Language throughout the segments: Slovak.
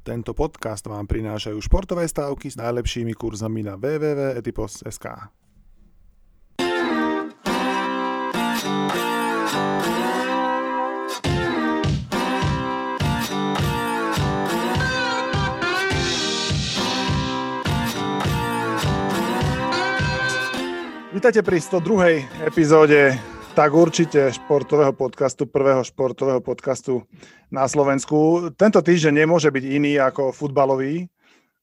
Tento podcast vám prinášajú športové stávky s najlepšími kurzami na www.etipos.sk. Vítajte pri 102. epizóde tak určite športového podcastu, prvého športového podcastu na Slovensku. Tento týždeň nemôže byť iný ako futbalový,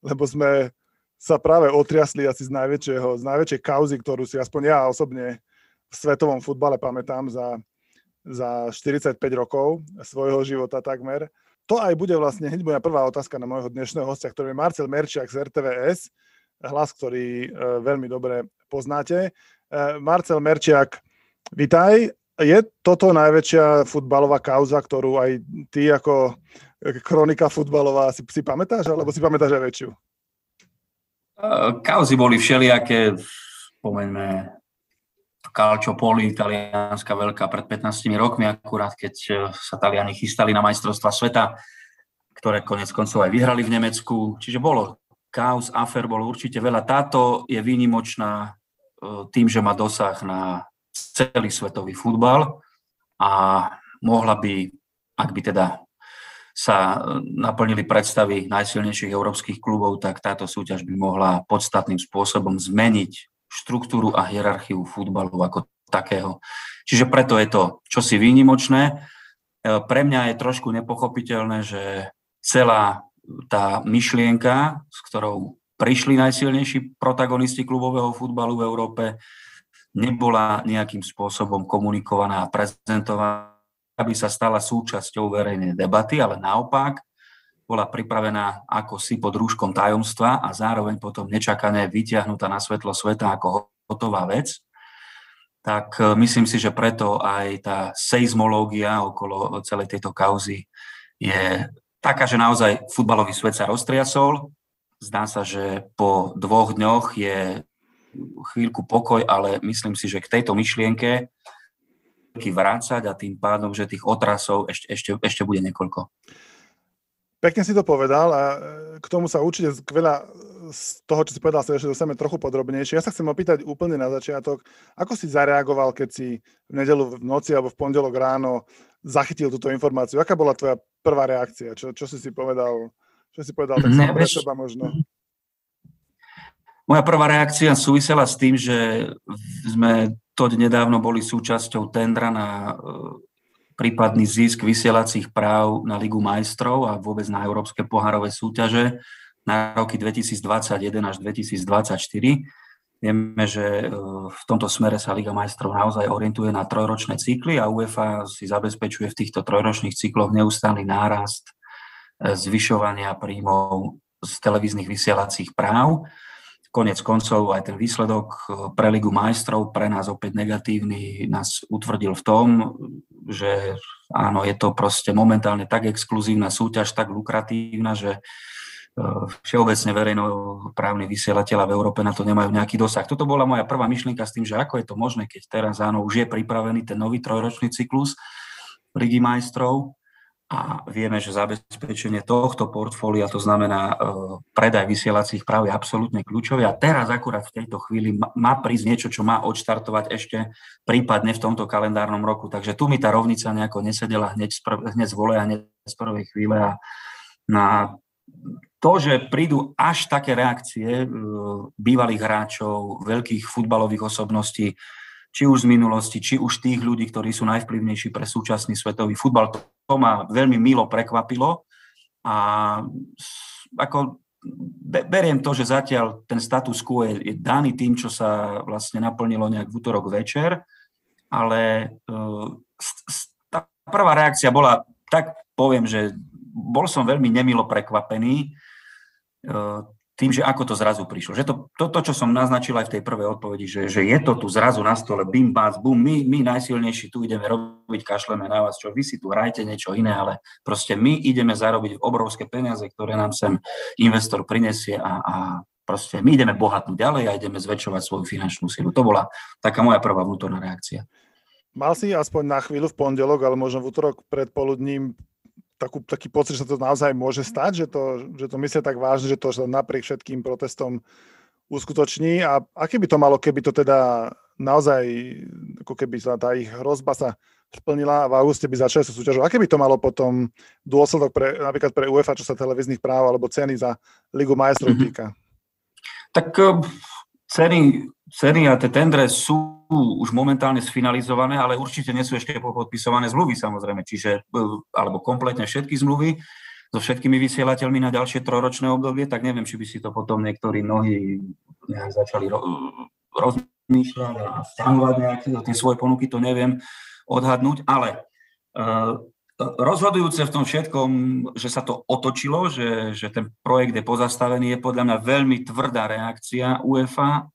lebo sme sa práve otriasli asi z najväčšieho, z najväčšej kauzy, ktorú si aspoň ja osobne v svetovom futbale pamätám za, za 45 rokov svojho života takmer. To aj bude vlastne hneď moja prvá otázka na môjho dnešného hostia, ktorý je Marcel Merčiak z RTVS, hlas, ktorý e, veľmi dobre poznáte. E, Marcel Merčiak Vítaj. Je toto najväčšia futbalová kauza, ktorú aj ty ako kronika futbalová si, si pamätáš, alebo si pamätáš aj väčšiu? Kauzy boli všelijaké, spomeňme Calciopoli, talianská veľká pred 15 rokmi, akurát keď e, sa Taliani chystali na majstrovstva sveta, ktoré konec koncov aj vyhrali v Nemecku. Čiže bolo kauz, afer bolo určite veľa. Táto je výnimočná e, tým, že má dosah na celý svetový futbal a mohla by, ak by teda sa naplnili predstavy najsilnejších európskych klubov, tak táto súťaž by mohla podstatným spôsobom zmeniť štruktúru a hierarchiu futbalu ako takého. Čiže preto je to čosi výnimočné. E, pre mňa je trošku nepochopiteľné, že celá tá myšlienka, s ktorou prišli najsilnejší protagonisti klubového futbalu v Európe, nebola nejakým spôsobom komunikovaná a prezentovaná, aby sa stala súčasťou verejnej debaty, ale naopak bola pripravená ako si pod rúškom tajomstva a zároveň potom nečakane vyťahnutá na svetlo sveta ako hotová vec. Tak e, myslím si, že preto aj tá seizmológia okolo celej tejto kauzy je taká, že naozaj futbalový svet sa roztriasol. Zdá sa, že po dvoch dňoch je chvíľku pokoj, ale myslím si, že k tejto myšlienke vrácať a tým pádom, že tých otrasov ešte, ešte, ešte bude niekoľko. Pekne si to povedal a e, k tomu sa určite veľa z toho, čo si povedal, sa ešte dostaneme trochu podrobnejšie. Ja sa chcem opýtať úplne na začiatok, ako si zareagoval, keď si v nedelu v noci alebo v pondelok ráno zachytil túto informáciu? Aká bola tvoja prvá reakcia? Čo, čo si si povedal? Čo si povedal tak ne, pre seba možno? Moja prvá reakcia súvisela s tým, že sme to nedávno boli súčasťou tendra na e, prípadný zisk vysielacích práv na Ligu majstrov a vôbec na európske pohárové súťaže na roky 2021 až 2024. Vieme, že e, v tomto smere sa Liga majstrov naozaj orientuje na trojročné cykly a UEFA si zabezpečuje v týchto trojročných cykloch neustály nárast e, zvyšovania príjmov z televíznych vysielacích práv. Konec koncov aj ten výsledok eh, pre Ligu majstrov, pre nás opäť negatívny, nás utvrdil v tom, že áno, je to proste momentálne tak exkluzívna súťaž, tak lukratívna, že eh, všeobecne verejnoprávni vysielateľa v Európe na to nemajú nejaký dosah. Toto bola moja prvá myšlienka s tým, že ako je to možné, keď teraz áno, už je pripravený ten nový trojročný cyklus Ligy majstrov, a vieme, že zabezpečenie tohto portfólia, to znamená e, predaj vysielacích práv je absolútne kľúčové a teraz akurát v tejto chvíli má prísť niečo, čo má odštartovať ešte prípadne v tomto kalendárnom roku. Takže tu mi tá rovnica nejako nesedela hneď prv, hneď z vole a hneď z prvej chvíle a na to, že prídu až také reakcie e, bývalých hráčov, veľkých futbalových osobností, či už z minulosti, či už tých ľudí, ktorí sú najvplyvnejší pre súčasný svetový futbal. To ma veľmi milo prekvapilo a ako beriem to, že zatiaľ ten status quo je, je daný tým, čo sa vlastne naplnilo nejak v útorok večer, ale uh, tá prvá reakcia bola, tak poviem, že bol som veľmi nemilo prekvapený. Uh, tým, že ako to zrazu prišlo. Že to, to, to čo som naznačil aj v tej prvej odpovedi, že, že je to tu zrazu na stole, bim, bác, bum, my, my najsilnejší tu ideme robiť, kašleme na vás, čo vy si tu hrajte niečo iné, ale proste my ideme zarobiť obrovské peniaze, ktoré nám sem investor prinesie a, a proste my ideme bohatnúť ďalej a ideme zväčšovať svoju finančnú silu. To bola taká moja prvá vnútorná reakcia. Mal si aspoň na chvíľu v pondelok, ale možno v útorok predpoludním takú, taký pocit, že sa to naozaj môže stať, že to, že to myslia tak vážne, že to že napriek všetkým protestom uskutoční a aké by to malo, keby to teda naozaj, ako keby sa tá ich hrozba sa splnila a v auguste by začali sa súťažovať. Aké by to malo potom dôsledok pre, napríklad pre UEFA, čo sa televíznych práv alebo ceny za Ligu majstrov mm-hmm. týka? Tak eh, ceny, ceny a tie tendre sú už momentálne sfinalizované, ale určite nie sú ešte podpisované zmluvy samozrejme, čiže, eh, alebo kompletne všetky zmluvy so všetkými vysielateľmi na ďalšie troročné obdobie, tak neviem, či by si to potom niektorí mnohí nejak začali ro- rozmýšľať a stanovať nejaké tie svoje ponuky, to neviem odhadnúť, ale uh, rozhodujúce v tom všetkom, že sa to otočilo, že, že ten projekt je pozastavený, je podľa mňa veľmi tvrdá reakcia UEFA,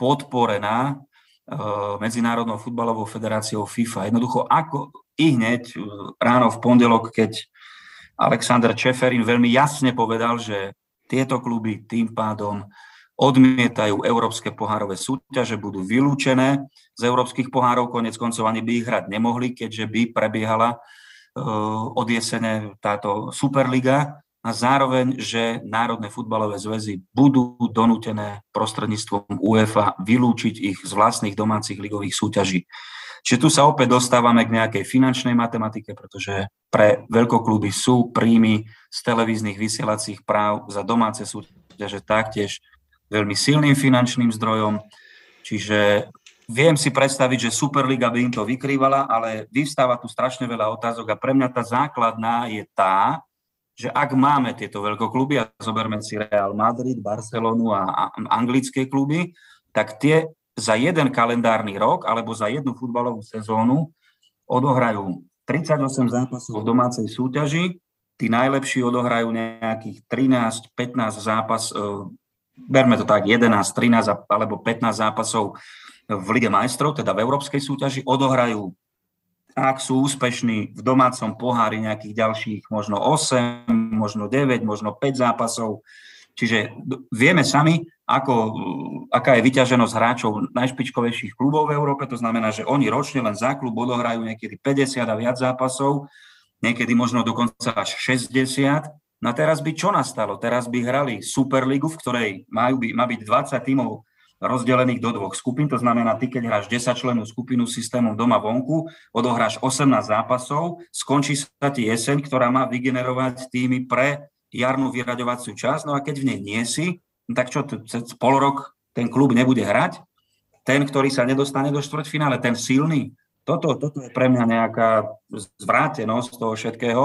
podporená uh, Medzinárodnou futbalovou federáciou FIFA. Jednoducho, ako i hneď ráno v pondelok, keď Alexander Čeferin veľmi jasne povedal, že tieto kluby tým pádom odmietajú európske pohárové súťaže, budú vylúčené z európskych pohárov, konec koncov ani by ich hrať nemohli, keďže by prebiehala od jesene táto Superliga a zároveň, že národné futbalové zväzy budú donútené prostredníctvom UEFA vylúčiť ich z vlastných domácich ligových súťaží. Čiže tu sa opäť dostávame k nejakej finančnej matematike, pretože pre veľkokluby sú príjmy z televíznych vysielacích práv za domáce súťaže taktiež veľmi silným finančným zdrojom, čiže viem si predstaviť, že Superliga by im to vykrývala, ale vyvstáva tu strašne veľa otázok a pre mňa tá základná je tá, že ak máme tieto veľkokluby, a zoberme si Real Madrid, Barcelonu a, a anglické kluby, tak tie za jeden kalendárny rok alebo za jednu futbalovú sezónu odohrajú 38 zápasov v domácej súťaži, tí najlepší odohrajú nejakých 13-15 zápas, berme to tak, 11, 13 alebo 15 zápasov v Lige majstrov, teda v európskej súťaži, odohrajú, ak sú úspešní v domácom pohári nejakých ďalších možno 8, možno 9, možno 5 zápasov. Čiže vieme sami, ako, aká je vyťaženosť hráčov najšpičkovejších klubov v Európe. To znamená, že oni ročne len za klub odohrajú niekedy 50 a viac zápasov, niekedy možno dokonca až 60 No a teraz by čo nastalo? Teraz by hrali Superligu, v ktorej majú by, má byť 20 tímov rozdelených do dvoch skupín, to znamená, ty keď hráš 10 členov skupinu systémom doma vonku, odohráš 18 zápasov, skončí sa ti jeseň, ktorá má vygenerovať týmy pre jarnú vyraďovaciu časť, no a keď v nej nie si, tak čo, cez pol rok ten klub nebude hrať? Ten, ktorý sa nedostane do štvrťfinále, ten silný? Toto, toto je pre mňa nejaká zvrátenosť toho všetkého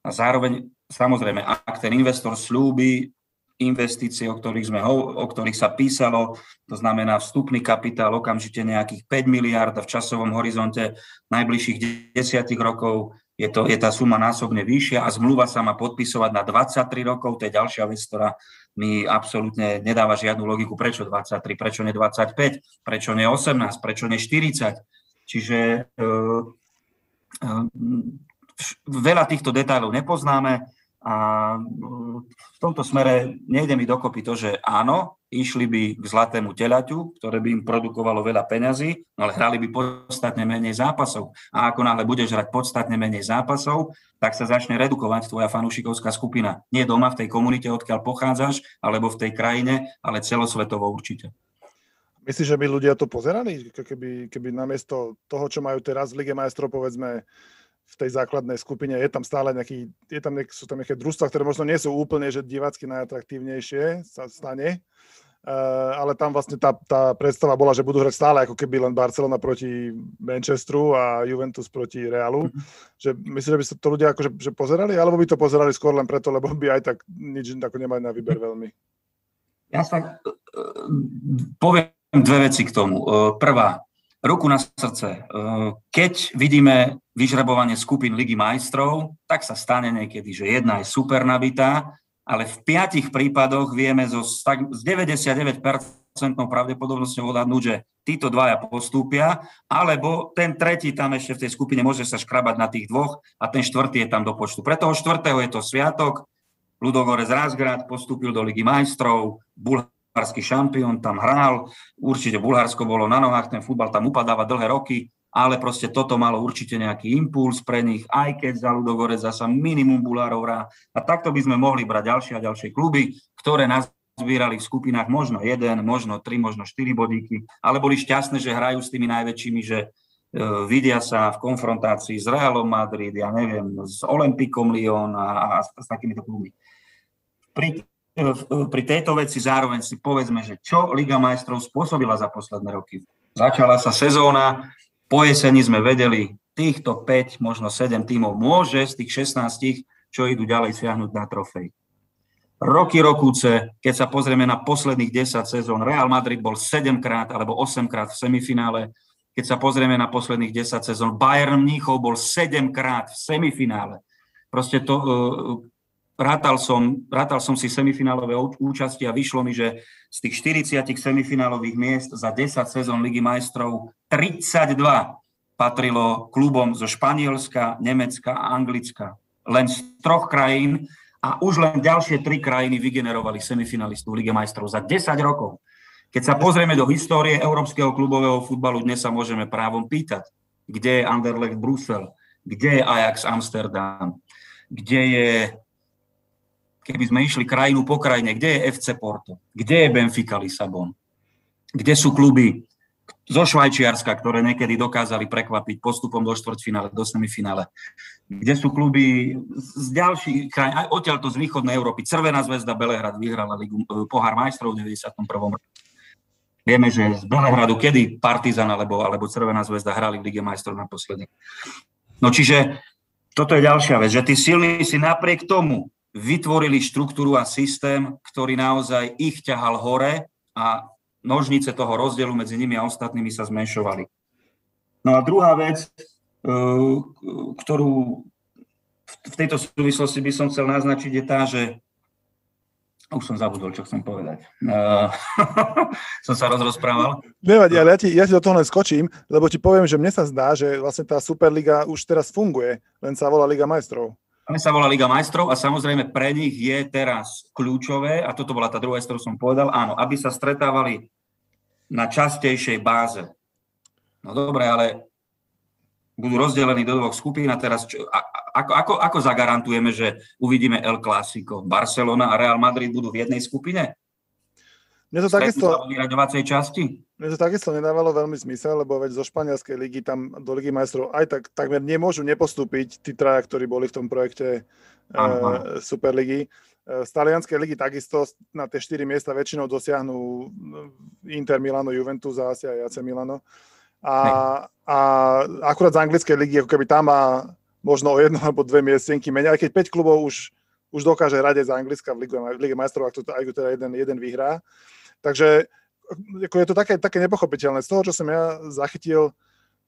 a zároveň Samozrejme, ak ten investor slúbi investície, o ktorých, sme, o ktorých sa písalo, to znamená vstupný kapitál okamžite nejakých 5 miliard a v časovom horizonte najbližších 10 rokov je, to, je tá suma násobne vyššia a zmluva sa má podpisovať na 23 rokov, to je ďalšia vec, ktorá mi absolútne nedáva žiadnu logiku, prečo 23, prečo ne 25, prečo ne 18, prečo ne 40. Čiže e, e, veľa týchto detailov nepoznáme a v tomto smere nejde mi dokopy to, že áno, išli by k zlatému telaťu, ktoré by im produkovalo veľa peňazí, no ale hrali by podstatne menej zápasov. A ako náhle budeš hrať podstatne menej zápasov, tak sa začne redukovať tvoja fanúšikovská skupina. Nie doma v tej komunite, odkiaľ pochádzaš, alebo v tej krajine, ale celosvetovo určite. Myslíš, že by ľudia to pozerali? Keby, keby namiesto toho, čo majú teraz v Lige majstrov, povedzme, v tej základnej skupine je tam stále nejaký, je tam nejak, sú tam nejaké družstva, ktoré možno nie sú úplne, že divácky najatraktívnejšie sa stane, uh, ale tam vlastne tá, tá predstava bola, že budú hrať stále ako keby len Barcelona proti Manchesteru a Juventus proti Realu. Mm-hmm. Že myslím, že by sa to ľudia akože, že pozerali, alebo by to pozerali skôr len preto, lebo by aj tak nič ako nemali na výber veľmi. Ja sa uh, poviem dve veci k tomu. Uh, prvá, ruku na srdce. Keď vidíme vyžrebovanie skupín Ligy majstrov, tak sa stane niekedy, že jedna je super nabitá, ale v piatich prípadoch vieme zo, s 99% pravdepodobnosťou odhadnúť, že títo dvaja postúpia, alebo ten tretí tam ešte v tej skupine môže sa škrabať na tých dvoch a ten štvrtý je tam do počtu. Pre toho štvrtého je to sviatok, Ludogorez Razgrad postúpil do Ligy majstrov, bulharský šampión tam hral, určite Bulharsko bolo na nohách, ten futbal tam upadáva dlhé roky, ale proste toto malo určite nejaký impuls pre nich, aj keď za Ludogorec zasa minimum bulárov hrá. A takto by sme mohli brať ďalšie a ďalšie kluby, ktoré nás zbierali v skupinách možno jeden, možno tri, možno štyri bodíky, ale boli šťastné, že hrajú s tými najväčšími, že e, vidia sa v konfrontácii s Realom Madrid, ja neviem, s Olympikom Lyon a, a s, s takýmito klubmi. Pri, pri tejto veci zároveň si povedzme, že čo Liga majstrov spôsobila za posledné roky. Začala sa sezóna, po jeseni sme vedeli, týchto 5, možno 7 tímov môže z tých 16, čo idú ďalej siahnuť na trofej. Roky rokúce, keď sa pozrieme na posledných 10 sezón, Real Madrid bol 7 krát alebo 8 krát v semifinále. Keď sa pozrieme na posledných 10 sezón, Bayern Mníchov bol 7 krát v semifinále. Proste to, uh, rátal, som, rátal som si semifinálové účasti a vyšlo mi, že z tých 40 semifinálových miest za 10 sezón Ligy majstrov 32 patrilo klubom zo Španielska, Nemecka a Anglicka. Len z troch krajín a už len ďalšie tri krajiny vygenerovali semifinalistu v Lige majstrov za 10 rokov. Keď sa pozrieme do histórie európskeho klubového futbalu, dnes sa môžeme právom pýtať, kde je Anderlecht Brusel, kde je Ajax Amsterdam, kde je, keby sme išli krajinu po krajine, kde je FC Porto, kde je Benfica Lisabon, kde sú kluby zo Švajčiarska, ktoré niekedy dokázali prekvapiť postupom do štvrťfinále, do semifinále. Kde sú kluby z ďalších krajín, aj odtiaľto z východnej Európy. Crvená zväzda Belehrad vyhrala Ligu, e, pohár majstrov v 91. Vieme, že z Belehradu, kedy Partizan alebo, alebo Crvená zväzda hrali v Lige majstrov naposledy. No čiže toto je ďalšia vec, že tí silní si napriek tomu vytvorili štruktúru a systém, ktorý naozaj ich ťahal hore a nožnice toho rozdielu medzi nimi a ostatnými sa zmenšovali. No a druhá vec, e, ktorú v tejto súvislosti by som chcel naznačiť, je tá, že už som zabudol, čo chcem povedať. Uh, som sa rozprával. Nevadí, ale ja ti, ja ti do toho len skočím, lebo ti poviem, že mne sa zdá, že vlastne tá Superliga už teraz funguje, len sa volá Liga majstrov. Len sa volá Liga majstrov a samozrejme pre nich je teraz kľúčové, a toto bola tá druhá, ktorú som povedal, áno, aby sa stretávali na častejšej báze. No dobre, ale budú rozdelení do dvoch skupín a teraz čo, a, ako, ako, ako zagarantujeme, že uvidíme El Clásico? Barcelona a Real Madrid budú v jednej skupine? Mne to takisto, časti? Mne to takisto nedávalo veľmi zmysel, lebo veď zo španielskej ligy tam do ligy majstrov aj tak takmer nemôžu nepostúpiť tí traja, ktorí boli v tom projekte e, Superligy. Eh, z talianskej ligy takisto na tie 4 miesta väčšinou dosiahnu eh, Inter Milano, Juventus a asi aj AC Milano. A, a akurát z anglickej ligy, ako keby tam má možno o jedno alebo dve miestenky menej, aj keď 5 klubov už, už dokáže hrať z Anglicka v Lige, v Lige majstrov, ak to aj teda jeden, jeden vyhrá. Takže ako je to také, také nepochopiteľné. Z toho, čo som ja zachytil,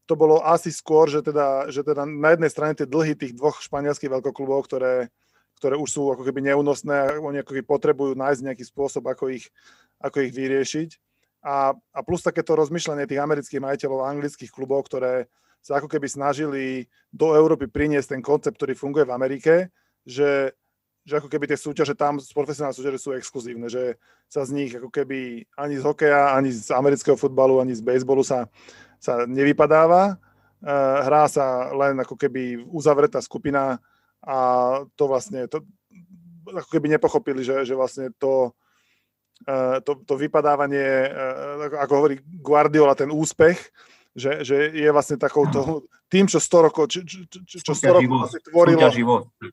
to bolo asi skôr, že teda, že teda na jednej strane tie dlhy tých dvoch španielských veľkoklubov, ktoré, ktoré už sú ako keby neúnosné a oni ako keby potrebujú nájsť nejaký spôsob, ako ich, ako ich vyriešiť. A, a plus takéto rozmýšľanie tých amerických majiteľov a anglických klubov, ktoré sa ako keby snažili do Európy priniesť ten koncept, ktorý funguje v Amerike, že, že ako keby tie súťaže tam, profesionálne súťaže sú exkluzívne, že sa z nich ako keby ani z hokeja, ani z amerického futbalu, ani z baseballu sa, sa nevypadáva. Eh, hrá sa len ako keby uzavretá skupina a to vlastne, to, ako keby nepochopili, že, že vlastne to, e, to, to vypadávanie, e, ako hovorí Guardiola, ten úspech, že, že je vlastne takouto, tým, čo 100 rokov, čo, čo, čo 100 rokov vlastne tvorilo,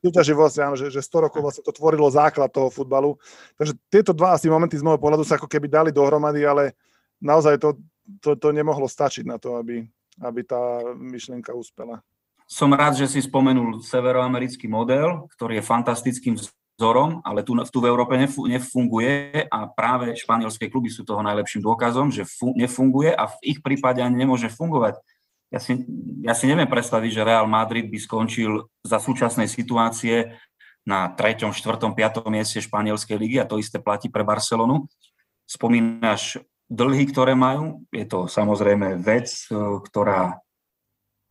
súťaživosť, áno, že, že 100 rokov vlastne to tvorilo základ toho futbalu. Takže tieto dva asi momenty z môjho pohľadu sa ako keby dali dohromady, ale naozaj to, to, to nemohlo stačiť na to, aby, aby tá myšlienka uspela. Som rád, že si spomenul severoamerický model, ktorý je fantastickým vzorom, ale tu, tu v Európe nefunguje a práve španielské kluby sú toho najlepším dôkazom, že nefunguje a v ich prípade ani nemôže fungovať. Ja si, ja si neviem predstaviť, že Real Madrid by skončil za súčasnej situácie na 3., 4., 5. mieste španielskej ligy a to isté platí pre Barcelonu. Spomínaš dlhy, ktoré majú. Je to samozrejme vec, ktorá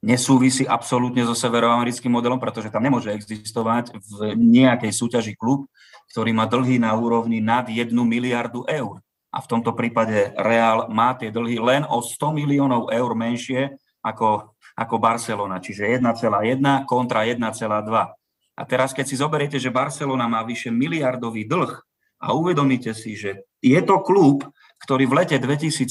nesúvisí absolútne so severoamerickým modelom, pretože tam nemôže existovať v nejakej súťaži klub, ktorý má dlhy na úrovni nad 1 miliardu eur. A v tomto prípade Real má tie dlhy len o 100 miliónov eur menšie ako ako Barcelona, čiže 1,1 kontra 1,2. A teraz, keď si zoberiete, že Barcelona má vyše miliardový dlh a uvedomíte si, že je to klub, ktorý v lete 2017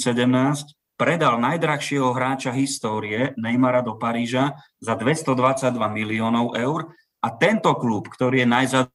predal najdrahšieho hráča histórie Neymara do Paríža za 222 miliónov eur a tento klub, ktorý je najzad,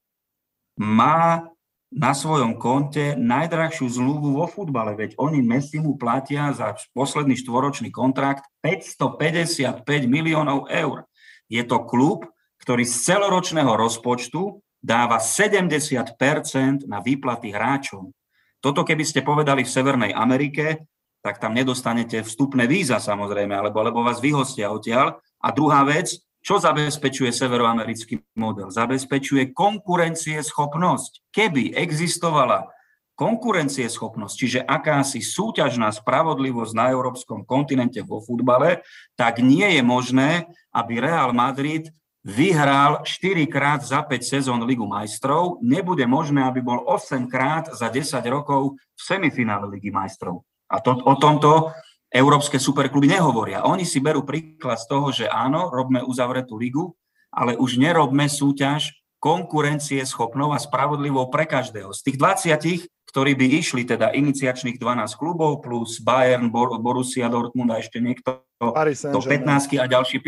má na svojom konte najdrahšiu zmluvu vo futbale, veď oni Messi mu platia za posledný štvoročný kontrakt 555 miliónov eur. Je to klub, ktorý z celoročného rozpočtu dáva 70% na výplaty hráčom. Toto keby ste povedali v Severnej Amerike, tak tam nedostanete vstupné víza samozrejme, alebo, alebo vás vyhostia odtiaľ. A druhá vec, čo zabezpečuje severoamerický model? Zabezpečuje konkurencieschopnosť. Keby existovala konkurencieschopnosť, čiže akási súťažná spravodlivosť na európskom kontinente vo futbale, tak nie je možné, aby Real Madrid vyhral 4 krát za 5 sezón Ligu majstrov. Nebude možné, aby bol 8 krát za 10 rokov v semifinále Ligy majstrov. A to, o tomto európske superkluby nehovoria. Oni si berú príklad z toho, že áno, robme uzavretú ligu, ale už nerobme súťaž konkurencie schopnou a spravodlivou pre každého. Z tých 20, ktorí by išli, teda iniciačných 12 klubov plus Bayern, Borussia Dortmund a ešte niekto do 15 a ďalší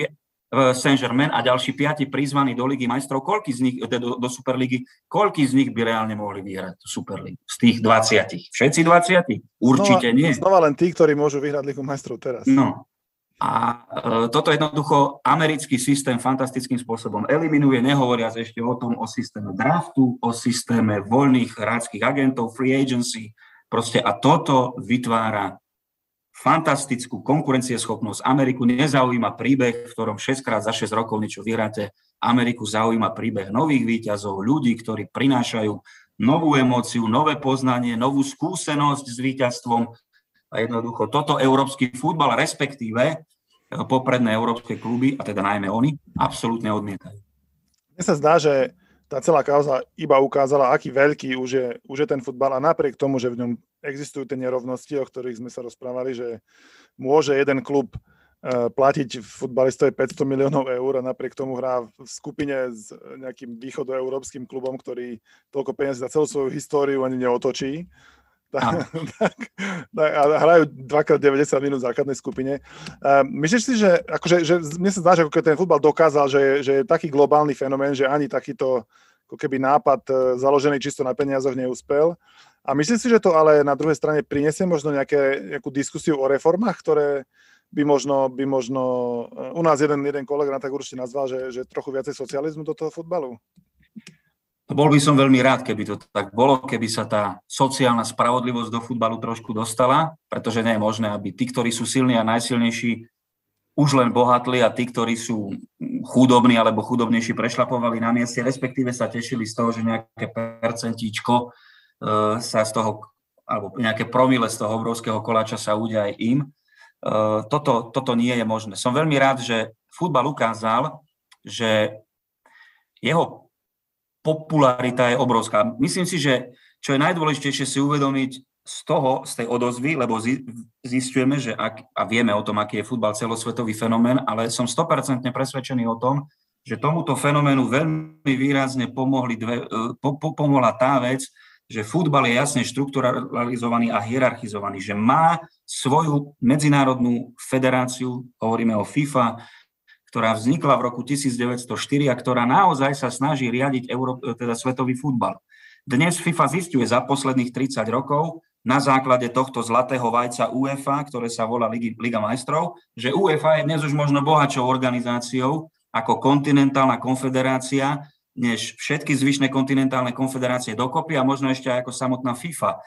Saint-Germain a ďalší piati prizvaní do Ligy majstrov, koľky z nich, do, do Superligy, koľky z nich by reálne mohli vyhrať Superligu? Z tých 20. Všetci 20? Určite znova, nie. Znova len tí, ktorí môžu vyhrať Ligu majstrov teraz. No. A e, toto jednoducho americký systém fantastickým spôsobom eliminuje, nehovoriac ešte o tom, o systéme draftu, o systéme voľných hráčských agentov, free agency, proste a toto vytvára fantastickú konkurencieschopnosť. Ameriku nezaujíma príbeh, v ktorom 6 krát za 6 rokov niečo vyhráte. Ameriku zaujíma príbeh nových výťazov, ľudí, ktorí prinášajú novú emóciu, nové poznanie, novú skúsenosť s víťazstvom. A jednoducho toto európsky futbal, respektíve popredné európske kluby, a teda najmä oni, absolútne odmietajú. Mne sa zdá, že tá celá kauza iba ukázala, aký veľký už je, už je ten futbal a napriek tomu, že v ňom existujú tie nerovnosti, o ktorých sme sa rozprávali, že môže jeden klub eh, platiť futbalistovi 500 miliónov eur a napriek tomu hrá v skupine s nejakým východoeurópskym klubom, ktorý toľko peniazí za celú svoju históriu ani neotočí. Tak, tak, a hrajú dvakrát 90 minút v základnej skupine. Uh, myslíš si, že, akože, že mne sa zdá, že ten futbal dokázal, že, že je taký globálny fenomén, že ani takýto ako keby nápad eh, založený čisto na peniazoch neúspel. A myslím si, že to ale na druhej strane prinesie možno nejaké, nejakú diskusiu o reformách, ktoré by možno, by možno eh, u nás jeden, jeden kolega na tak určite nazval, že, že trochu viacej socializmu do toho futbalu. Bol by som veľmi rád, keby to tak bolo, keby sa tá sociálna spravodlivosť do futbalu trošku dostala, pretože nie je možné, aby tí, ktorí sú silní a najsilnejší, už len bohatli a tí, ktorí sú chudobní alebo chudobnejší, prešlapovali na mieste, respektíve sa tešili z toho, že nejaké percentíčko Eh, sa z toho, alebo nejaké promile z toho obrovského koláča sa udia aj im. Eh, toto, toto nie je možné. Som veľmi rád, že futbal ukázal, že jeho popularita je obrovská. Myslím si, že čo je najdôležitejšie si uvedomiť z toho, z tej odozvy, lebo zistujeme, že ak, a vieme o tom, aký je futbal celosvetový fenomén, ale som 100% presvedčený o tom, že tomuto fenoménu veľmi výrazne pomohli dve, eh, po, po, pomohla tá vec, že futbal je jasne štrukturalizovaný a hierarchizovaný, že má svoju medzinárodnú federáciu, hovoríme o FIFA, ktorá vznikla v roku 1904 a ktorá naozaj sa snaží riadiť Euró- teda svetový futbal. Dnes FIFA zistuje za posledných 30 rokov na základe tohto zlatého vajca UEFA, ktoré sa volá Liga majstrov, že UEFA je dnes už možno bohatšou organizáciou ako kontinentálna konfederácia, než všetky zvyšné kontinentálne konfederácie dokopy a možno ešte aj ako samotná FIFA.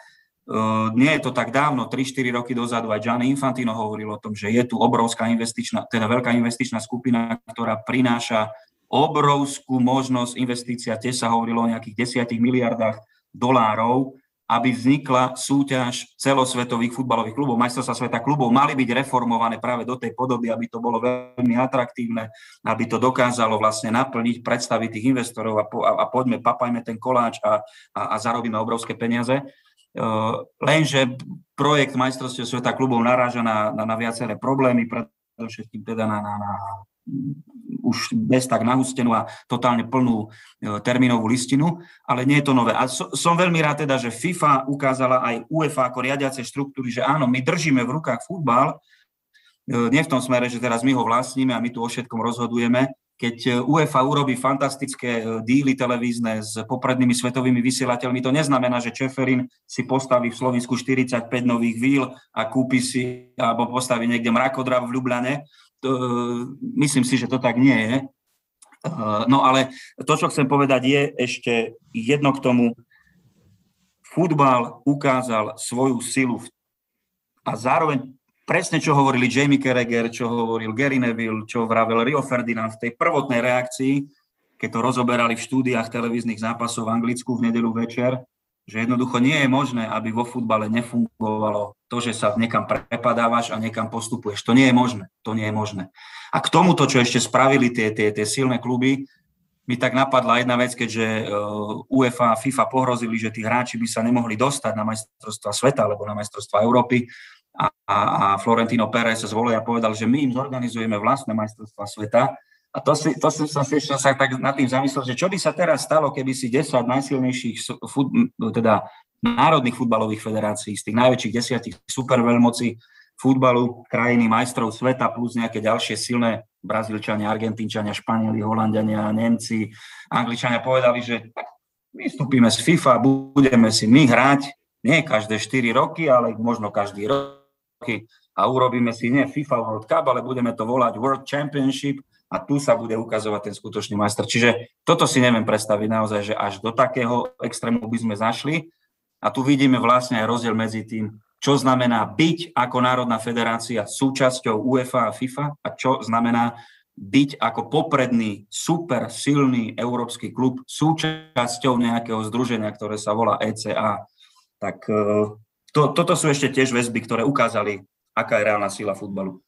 Nie je to tak dávno, 3-4 roky dozadu aj Gianni Infantino hovoril o tom, že je tu obrovská investičná, teda veľká investičná skupina, ktorá prináša obrovskú možnosť investícia, tiež sa hovorilo o nejakých 10 miliardách dolárov aby vznikla súťaž celosvetových futbalových klubov, majstrovstvá sveta klubov, mali byť reformované práve do tej podoby, aby to bolo veľmi atraktívne, aby to dokázalo vlastne naplniť predstavy tých investorov a, po, a, a poďme, papajme ten koláč a, a, a zarobíme obrovské peniaze. Lenže projekt majstrovstiev sveta klubov naráža na, na, na viaceré problémy, predovšetkým teda na, na, na už bez tak nahustenú a totálne plnú e, termínovú listinu, ale nie je to nové. A so, som veľmi rád teda, že FIFA ukázala aj UEFA ako riadiace štruktúry, že áno, my držíme v rukách futbal, e, nie v tom smere, že teraz my ho vlastníme a my tu o všetkom rozhodujeme, keď e, UEFA urobí fantastické díly televízne s poprednými svetovými vysielateľmi, to neznamená, že Čeferin si postaví v Slovensku 45 nových víl a kúpi si, alebo postaví niekde mrakodrav v Ljubljane, myslím si, že to tak nie je. No ale to, čo chcem povedať, je ešte jedno k tomu. Futbal ukázal svoju silu a zároveň presne, čo hovorili Jamie Carragher, čo hovoril Gary Neville, čo vravel Rio Ferdinand v tej prvotnej reakcii, keď to rozoberali v štúdiách televíznych zápasov v Anglicku v nedelu večer, že jednoducho nie je možné, aby vo futbale nefungovalo to, že sa niekam prepadávaš a niekam postupuješ. To nie je možné. To nie je možné. A k tomuto, čo ešte spravili tie, tie, tie silné kluby, mi tak napadla jedna vec, keďže e, UEFA a FIFA pohrozili, že tí hráči by sa nemohli dostať na majstrovstva sveta alebo na majstrovstva Európy a, a, Florentino Pérez zvolil a povedal, že my im zorganizujeme vlastné majstrovstva sveta, a to, si, to som si ešte sa tak nad tým zamyslel, že čo by sa teraz stalo, keby si 10 najsilnejších fut, teda národných futbalových federácií, z tých najväčších desiatich superveľmocí futbalu, krajiny majstrov sveta plus nejaké ďalšie silné Brazílčania, Argentínčania, Španieli, Holandiania, Nemci, Angličania povedali, že vystúpime z FIFA, budeme si my hrať, nie každé 4 roky, ale možno každý rok a urobíme si nie FIFA World Cup, ale budeme to volať World Championship a tu sa bude ukazovať ten skutočný majster. Čiže toto si neviem predstaviť naozaj, že až do takého extrému by sme zašli. A tu vidíme vlastne aj rozdiel medzi tým, čo znamená byť ako Národná federácia súčasťou UEFA a FIFA a čo znamená byť ako popredný, super silný európsky klub súčasťou nejakého združenia, ktoré sa volá ECA. Tak e, to, toto sú ešte tiež väzby, ktoré ukázali, aká je reálna sila futbalu.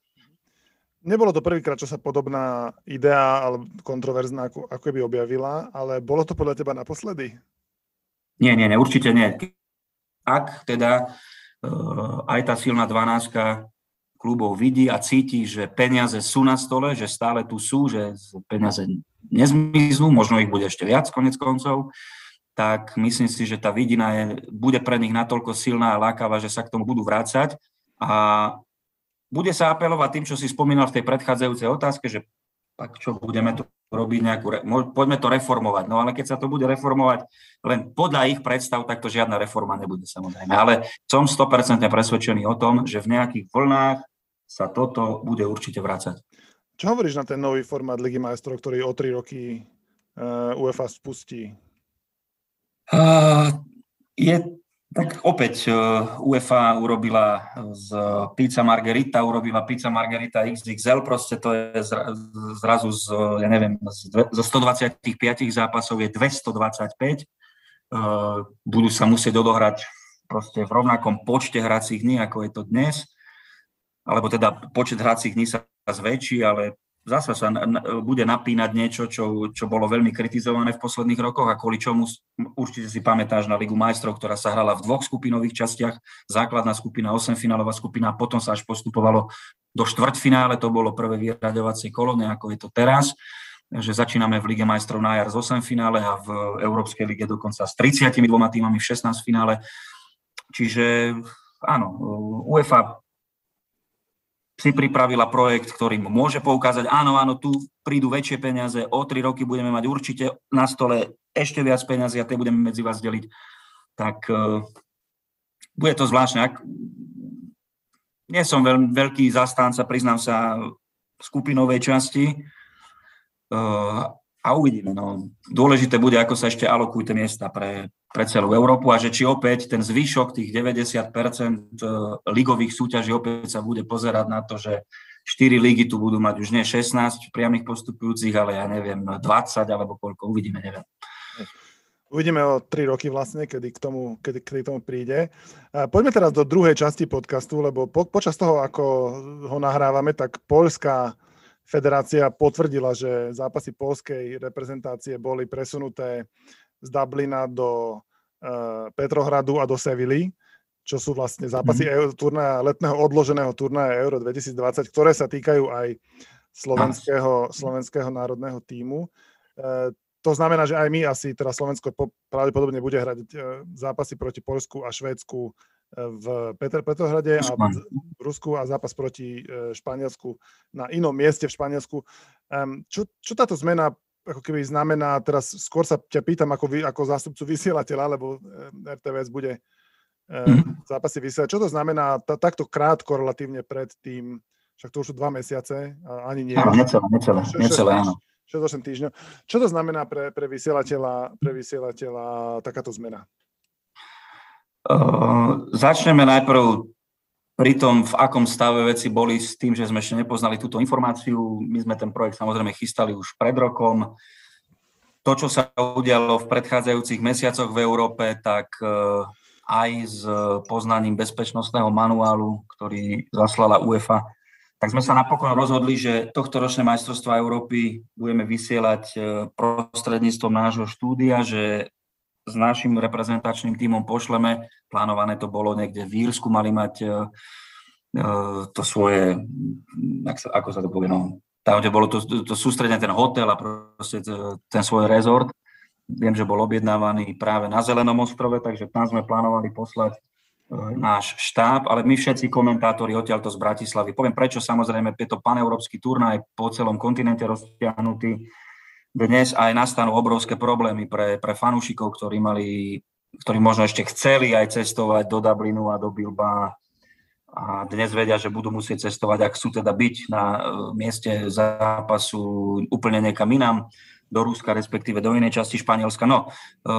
Nebolo to prvýkrát, čo sa podobná idea alebo kontroverzná ako, ako by objavila, ale bolo to podľa teba naposledy? Nie, nie, nie, určite nie. Ak teda uh, aj tá silná dvanáctka klubov vidí a cíti, že peniaze sú na stole, že stále tu sú, že peniaze nezmiznú, možno ich bude ešte viac konec koncov, tak myslím si, že tá vidina je, bude pre nich natoľko silná a lákavá, že sa k tomu budú vrácať a bude sa apelovať tým, čo si spomínal v tej predchádzajúcej otázke, že tak čo budeme tu robiť nejakú, poďme to reformovať. No ale keď sa to bude reformovať len podľa ich predstav, tak to žiadna reforma nebude samozrejme. Ale som 100% presvedčený o tom, že v nejakých vlnách sa toto bude určite vrácať. Čo hovoríš na ten nový formát Ligy majstrov, ktorý o tri roky uh, UEFA spustí? Je tak opäť e, UEFA urobila z pizza margarita, urobila pizza margarita XXL, proste to je zrazu z, ja neviem, zo 125 zápasov je 225. E, budú sa musieť odohrať proste v rovnakom počte hracích dní, ako je to dnes, alebo teda počet hracích dní sa zväčší, ale zasa sa bude napínať niečo, čo, čo bolo veľmi kritizované v posledných rokoch a kvôli čomu určite si pamätáš na Ligu majstrov, ktorá sa hrala v dvoch skupinových častiach, základná skupina, 8-finálová skupina potom sa až postupovalo do štvrťfinále, to bolo prvé vyraďovacie kolo, ako je to teraz že začíname v Lige majstrov na jar z 8 finále a v Európskej lige dokonca s 32 týmami v 16 finále. Čiže áno, UEFA si pripravila projekt, ktorý môže poukázať, áno, áno, tu prídu väčšie peniaze, o tri roky budeme mať určite na stole ešte viac peniazy a tie budeme medzi vás deliť. Tak uh, bude to zvláštne. Ak, nie som veľ, veľký zastánca, priznám sa, skupinovej časti. Uh, a uvidíme. No. Dôležité bude, ako sa ešte alokujú tie miesta pre, pre celú Európu a že či opäť ten zvyšok tých 90% e, ligových súťaží opäť sa bude pozerať na to, že 4 ligy tu budú mať už nie 16 priamých postupujúcich, ale ja neviem, 20 alebo koľko, uvidíme, neviem. Uvidíme o 3 roky vlastne, kedy k tomu, kedy, kedy tomu príde. Poďme teraz do druhej časti podcastu, lebo po, počas toho, ako ho nahrávame, tak Poľská federácia potvrdila, že zápasy polskej reprezentácie boli presunuté z Dublina do Petrohradu a do Sevily, čo sú vlastne zápasy mm. turnaja, letného odloženého turnaja Euro 2020, ktoré sa týkajú aj slovenského, slovenského národného týmu. E, to znamená, že aj my asi, teda Slovensko pravdepodobne bude hrať e, zápasy proti Polsku a Švédsku e, v Petr, Petrohrade a v Rusku a zápas proti Španielsku na inom mieste v Španielsku. Čo, čo táto zmena ako keby znamená, teraz skôr sa ťa pýtam ako, vy, ako zástupcu vysielateľa, lebo RTVS bude mm. zápasy vysielať. Čo to znamená t- takto krátko relatívne pred tým, však to už sú dva mesiace, ani nie. Áno, necelé, necelé, necelé, áno. 68 týždňov. Čo to znamená pre, pre, vysielateľa, pre vysielateľa takáto zmena? Uh, začneme najprv pri tom, v akom stave veci boli s tým, že sme ešte nepoznali túto informáciu. My sme ten projekt samozrejme chystali už pred rokom. To, čo sa udialo v predchádzajúcich mesiacoch v Európe, tak uh, aj s poznaním bezpečnostného manuálu, ktorý zaslala UEFA, tak sme sa napokon rozhodli, že tohto ročné majstrovstvo Európy budeme vysielať e, prostredníctvom nášho štúdia, že s našim reprezentačným tímom pošleme, plánované to bolo niekde v Írsku, mali mať e, e, to svoje, ako sa to povie, no, tam, kde bolo to, to sústredenie, ten hotel a proste ten svoj rezort Viem, že bol objednávaný práve na Zelenom ostrove, takže tam sme plánovali poslať e, náš štáb, ale my všetci komentátori odtiaľto z Bratislavy. Poviem prečo, samozrejme, je to paneurópsky turnaj po celom kontinente roztiahnutý. Dnes aj nastanú obrovské problémy pre, pre fanúšikov, ktorí mali ktorí možno ešte chceli aj cestovať do Dublinu a do Bilba a dnes vedia, že budú musieť cestovať, ak chcú teda byť na e, mieste zápasu úplne niekam inám do Ruska, respektíve do inej časti Španielska. No, e,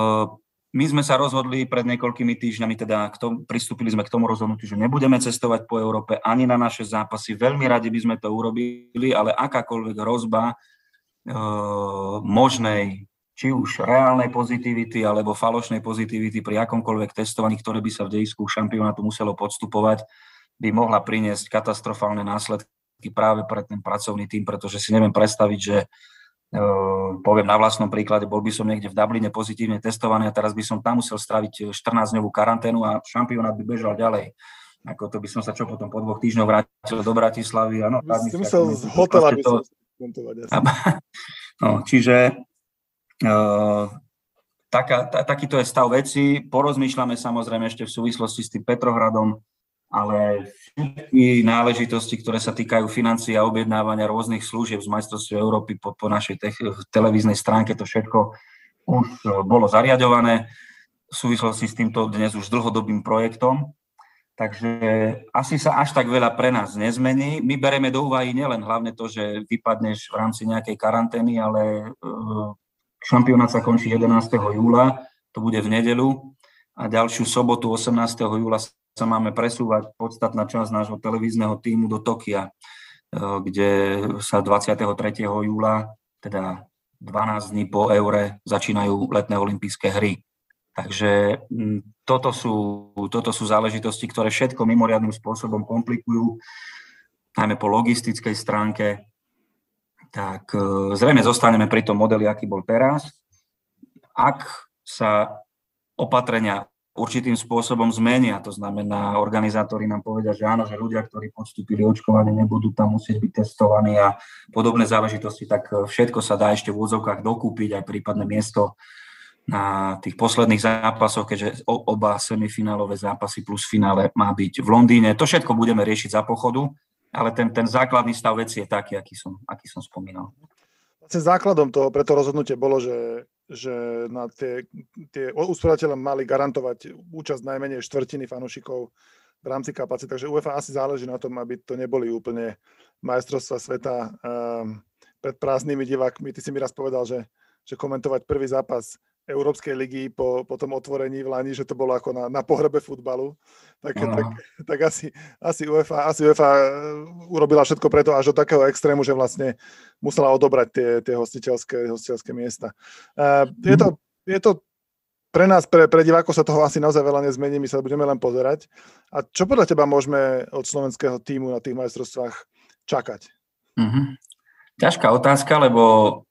my sme sa rozhodli pred niekoľkými týždňami, teda k tomu, pristúpili sme k tomu rozhodnutiu, že nebudeme cestovať po Európe ani na naše zápasy. Veľmi radi by sme to urobili, ale akákoľvek hrozba možnej, či už reálnej pozitivity alebo falošnej pozitivity pri akomkoľvek testovaní, ktoré by sa v dejisku šampionátu muselo podstupovať, by mohla priniesť katastrofálne následky práve pre ten pracovný tým, pretože si neviem predstaviť, že Ehm, poviem na vlastnom príklade, bol by som niekde v Dubline pozitívne testovaný a teraz by som tam musel straviť 14-dňovú karanténu a šampionát by bežal ďalej. Ako to by som sa čo potom po dvoch týždňoch vrátil do Bratislavy. Ano, by si musel z hotela by to... no, čiže uh, taká, ta, takýto je stav veci. Porozmýšľame samozrejme ešte v súvislosti s tým Petrohradom, ale všetky náležitosti, ktoré sa týkajú financií a objednávania rôznych služieb z majstrovstiev Európy po, po našej te- televíznej stránke, to všetko už e, bolo zariadované v súvislosti s týmto dnes už dlhodobým projektom. Takže asi sa až tak veľa pre nás nezmení. My bereme do úvahy nielen hlavne to, že vypadneš v rámci nejakej karantény, ale e, šampionát sa končí 11. júla, to bude v nedelu a ďalšiu sobotu 18. júla sa máme presúvať podstatná časť nášho televízneho týmu do Tokia, e, kde sa 23. júla, teda 12 dní po eure, začínajú letné olympijské hry. Takže toto sú, toto sú záležitosti, ktoré všetko mimoriadným spôsobom komplikujú, najmä po logistickej stránke. Tak e, zrejme zostaneme pri tom modeli, aký bol teraz. Ak sa opatrenia určitým spôsobom zmenia. To znamená, organizátori nám povedia, že áno, že ľudia, ktorí podstúpili očkovanie, nebudú tam musieť byť testovaní a podobné záležitosti, tak e, všetko sa dá ešte v úzovkách dokúpiť, aj prípadné miesto na tých posledných zápasoch, keďže oba semifinálové zápasy plus finále má byť v Londýne. To všetko budeme riešiť za pochodu, ale ten, ten základný stav veci je taký, aký som, aký som spomínal. Vlastne základom toho, preto rozhodnutie bolo, že že na tie, tie usporiadateľe mali garantovať účasť najmenej štvrtiny fanúšikov v rámci kapacity. Takže UEFA asi záleží na tom, aby to neboli úplne majstrovstva sveta um, pred prázdnymi divákmi. Ty si mi raz povedal, že, že komentovať prvý zápas Európskej ligy po, po tom otvorení v Lani, že to bolo ako na, na pohrebe futbalu, tak, tak, tak asi, asi, UEFA, asi UEFA e, urobila všetko preto až do takého extrému, že vlastne musela odobrať tie, tie hostiteľské, hostiteľské miesta. Uh, je, to, je to pre nás, pre, pre divákov sa toho asi naozaj veľa nezmení, my sa budeme len pozerať. A čo podľa teba môžeme od slovenského týmu na tých majstrovstvách čakať? Mm-hmm. Ťažká otázka, lebo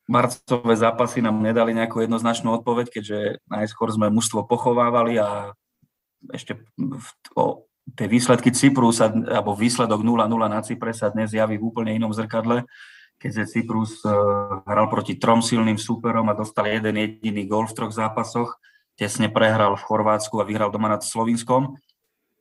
marcové zápasy nám nedali nejakú jednoznačnú odpoveď, keďže najskôr sme mužstvo pochovávali a ešte v, o, tie výsledky Cypru sa, alebo výsledok 0-0 na Cypre sa dnes javí v úplne inom zrkadle, keďže Cyprus uh, hral proti trom silným súperom a dostal jeden jediný gol v troch zápasoch. Tesne prehral v Chorvátsku a vyhral doma nad Slovinskom.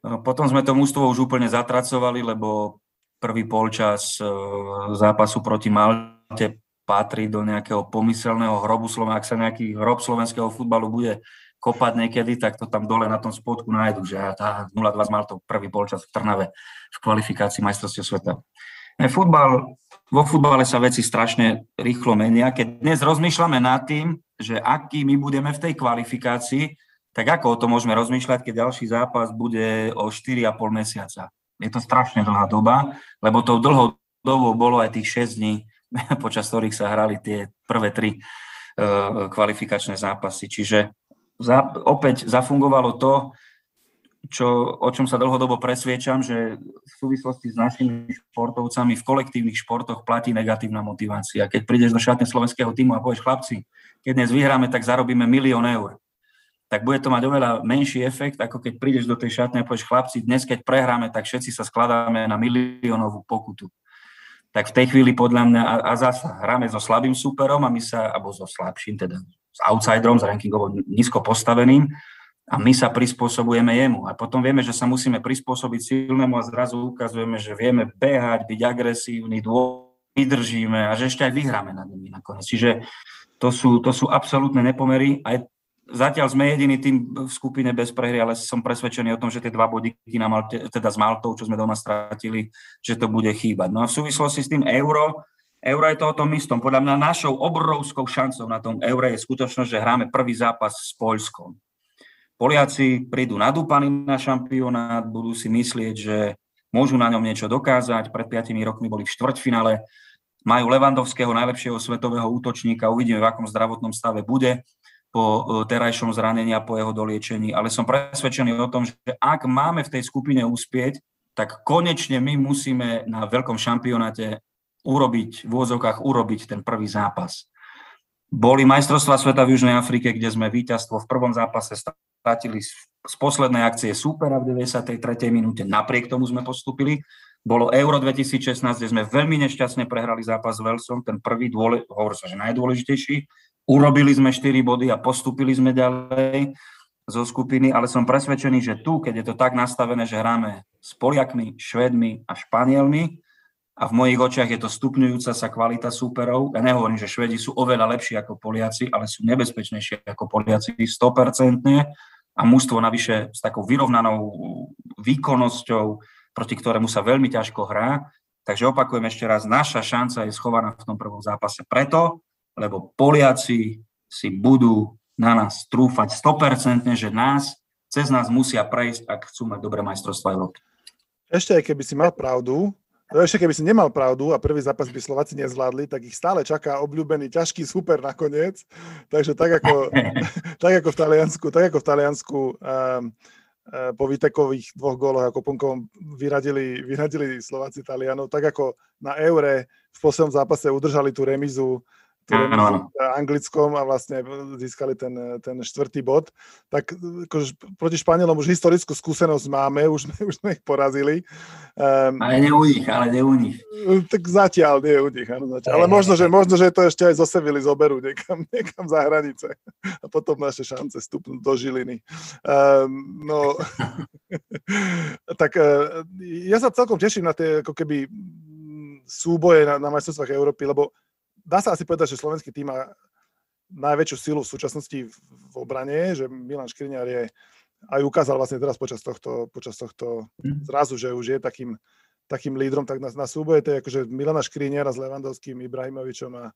Uh, potom sme to mústvo už úplne zatracovali, lebo prvý polčas uh, zápasu proti Malte patrí do nejakého pomyselného hrobu Slovenska. Ak sa nejaký hrob slovenského futbalu bude kopať niekedy, tak to tam dole na tom spodku nájdu, že tá 0-2 z Maltou prvý polčas v Trnave v kvalifikácii majstrovstiev sveta. Ne, futbal, vo futbale sa veci strašne rýchlo menia. Keď dnes rozmýšľame nad tým, že aký my budeme v tej kvalifikácii, tak ako o tom môžeme rozmýšľať, keď ďalší zápas bude o 4,5 mesiaca. Je to strašne dlhá doba, lebo tou dlhou dobou bolo aj tých 6 dní, počas ktorých sa hrali tie prvé tri uh, kvalifikačné zápasy. Čiže za, opäť zafungovalo to, čo, o čom sa dlhodobo presviečam, že v súvislosti s našimi športovcami v kolektívnych športoch platí negatívna motivácia. Keď prídeš do šatne slovenského týmu a povieš, chlapci, keď dnes vyhráme, tak zarobíme milión eur. Tak bude to mať oveľa menší efekt, ako keď prídeš do tej šatne a povieš, chlapci, dnes keď prehráme, tak všetci sa skladáme na miliónovú pokutu. Tak v tej chvíli podľa mňa, a, a zasa hráme so slabým superom a my sa, alebo so slabším, teda s outsiderom, s rankingovo nízko postaveným a my sa prispôsobujeme jemu. A potom vieme, že sa musíme prispôsobiť silnému a zrazu ukazujeme, že vieme behať, byť agresívni, vydržíme a že ešte aj vyhráme nad nimi nakoniec. Čiže to sú, to sú absolútne nepomery. Aj zatiaľ sme jediný tým v skupine bez prehry, ale som presvedčený o tom, že tie dva bodiky na Malte, teda s Maltou, čo sme doma stratili, že to bude chýbať. No a v súvislosti s tým euro, Euro je to o tom istom. Podľa mňa našou obrovskou šancou na tom eure je skutočnosť, že hráme prvý zápas s Poľskom. Poliaci prídu nadúpaní na šampionát, budú si myslieť, že môžu na ňom niečo dokázať. Pred 5 rokmi boli v štvrťfinále, majú Levandovského najlepšieho svetového útočníka, uvidíme, v akom zdravotnom stave bude po e, terajšom zranení a po jeho doliečení. Ale som presvedčený o tom, že ak máme v tej skupine uspieť, tak konečne my musíme na veľkom šampionáte urobiť, v úvozovkách urobiť ten prvý zápas. Boli majstrovstvá sveta v Južnej Afrike, kde sme víťazstvo v prvom zápase stratili z poslednej akcie súpera v 93. minúte. Napriek tomu sme postupili. Bolo Euro 2016, kde sme veľmi nešťastne prehrali zápas s Velsom, ten prvý, dôle, hovor sa, že najdôležitejší. Urobili sme 4 body a postupili sme ďalej zo skupiny, ale som presvedčený, že tu, keď je to tak nastavené, že hráme s Poliakmi, Švedmi a Španielmi, a v mojich očiach je to stupňujúca sa kvalita súperov. Ja nehovorím, že Švedi sú oveľa lepší ako Poliaci, ale sú nebezpečnejšie ako Poliaci 100% a mužstvo navyše s takou vyrovnanou výkonnosťou, proti ktorému sa veľmi ťažko hrá. Takže opakujem ešte raz, naša šanca je schovaná v tom prvom zápase preto, lebo Poliaci si budú na nás trúfať 100%, že nás, cez nás musia prejsť, ak chcú mať dobré majstrovstvo Európy. Ešte aj keby si mal pravdu, ešte keby si nemal pravdu a prvý zápas by Slováci nezvládli, tak ich stále čaká obľúbený ťažký super nakoniec. Takže tak ako, tak ako v Taliansku, tak ako v Taliansku um, uh, po výtekových dvoch góloch ako Punkovom vyradili, vyradili Slováci Talianov, tak ako na Eure v poslednom zápase udržali tú remizu áno, anglickom a vlastne získali ten, ten štvrtý bod. Tak akože, proti Španielom už historickú skúsenosť máme, už, už sme ich porazili. Um, ale nie u nich, ale nie u nich. Tak zatiaľ nie u nich, áno, zatiaľ. Ale možno že, možno, že to ešte aj zo Sevily zoberú niekam, niekam za hranice a potom naše šance stupnú do Žiliny. Um, no, tak uh, ja sa celkom teším na tie ako keby súboje na, na majstrovstvách Európy, lebo dá sa asi povedať, že slovenský tým má najväčšiu silu v súčasnosti v obrane, že Milan Škriňar je aj ukázal vlastne teraz počas tohto, počas tohto mhm. zrazu, že už je takým, takým lídrom, tak na, na súboje to je akože Milana Škriňara s Levandovským, Ibrahimovičom a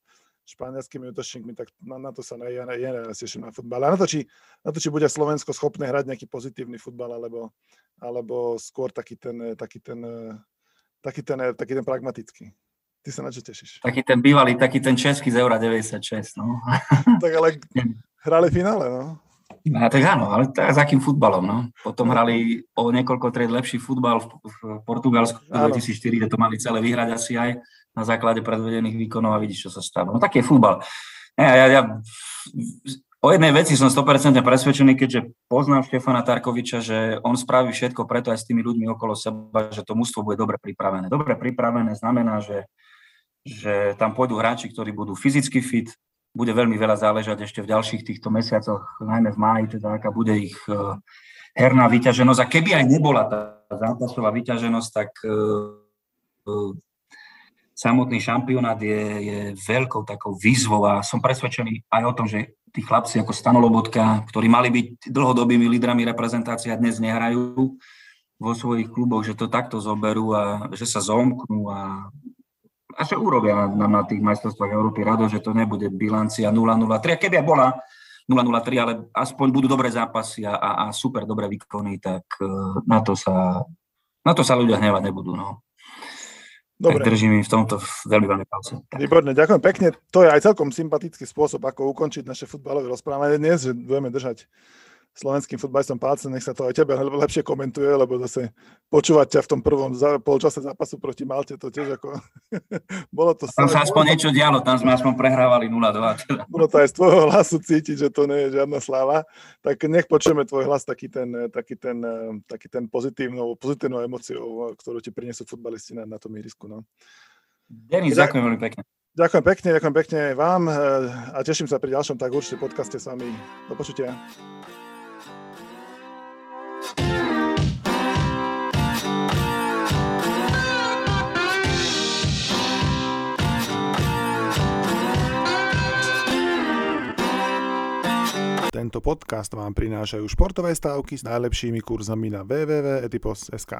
španielskými útočníkmi, tak na, na to sa ja, ja najviac teším na futbal. A na to, či, na to, či bude Slovensko schopné hrať nejaký pozitívny futbal, alebo, alebo skôr taký ten, taký ten, taký ten, taký ten pragmatický. Ty sa na čo tešíš? Taký ten bývalý, taký ten český z Eura 96, no. tak ale hrali finále, no. No, tak áno, ale tak s akým futbalom, no. Potom hrali o niekoľko tried lepší futbal v, Portugalsku v 2004, kde to mali celé vyhrať asi aj na základe predvedených výkonov a vidíš, čo sa stalo. No taký je futbal. Ja, ja, ja, O jednej veci som 100% presvedčený, keďže poznám Štefana Tarkoviča, že on spraví všetko preto aj s tými ľuďmi okolo seba, že to mústvo bude dobre pripravené. Dobre pripravené znamená, že, že tam pôjdu hráči, ktorí budú fyzicky fit, bude veľmi veľa záležať ešte v ďalších týchto mesiacoch, najmä v máji, teda aká bude ich e, herná vyťaženosť. A keby aj nebola tá zápasová vyťaženosť, tak e, e, samotný šampionát je, je veľkou takou výzvou a som presvedčený aj o tom, že tí chlapci ako Stano Lobotka, ktorí mali byť dlhodobými lídrami reprezentácia, dnes nehrajú vo svojich kluboch, že to takto zoberú a že sa zomknú a, a že urobia na, na, tých majstrovstvách Európy rado, že to nebude bilancia 0-0-3. A keby bola 0-0-3, ale aspoň budú dobré zápasy a, a, a super dobré výkony, tak eh, na to sa, na to sa ľudia hnevať nebudú. No. Dobre. Tak držím im v tomto veľmi veľmi palce. Výborne, ďakujem pekne. To je aj celkom sympatický spôsob, ako ukončiť naše futbalové rozprávanie dnes, že budeme držať slovenským futbalistom palce, nech sa to aj tebe lepšie komentuje, lebo zase počúvať ťa v tom prvom polčase zápasu proti Malte, to tiež ako... bolo to tam sa aspoň niečo dialo, tam sme aspoň prehrávali 0-2. Teda. Bolo to aj z tvojho hlasu cítiť, že to nie je žiadna sláva. Tak nech počujeme tvoj hlas taký ten, taký ten, taký ten pozitívnou, pozitívnou emociou, ktorú ti prinesú futbalisti na, na tom irisku. No. Denis, ďakujem veľmi pekne. Ďakujem pekne, ďakujem pekne vám eh, a teším sa pri ďalšom tak určite podcaste s vami. Do počutia. Tento podcast vám prinášajú športové stávky s najlepšími kurzami na www.etipos.sk.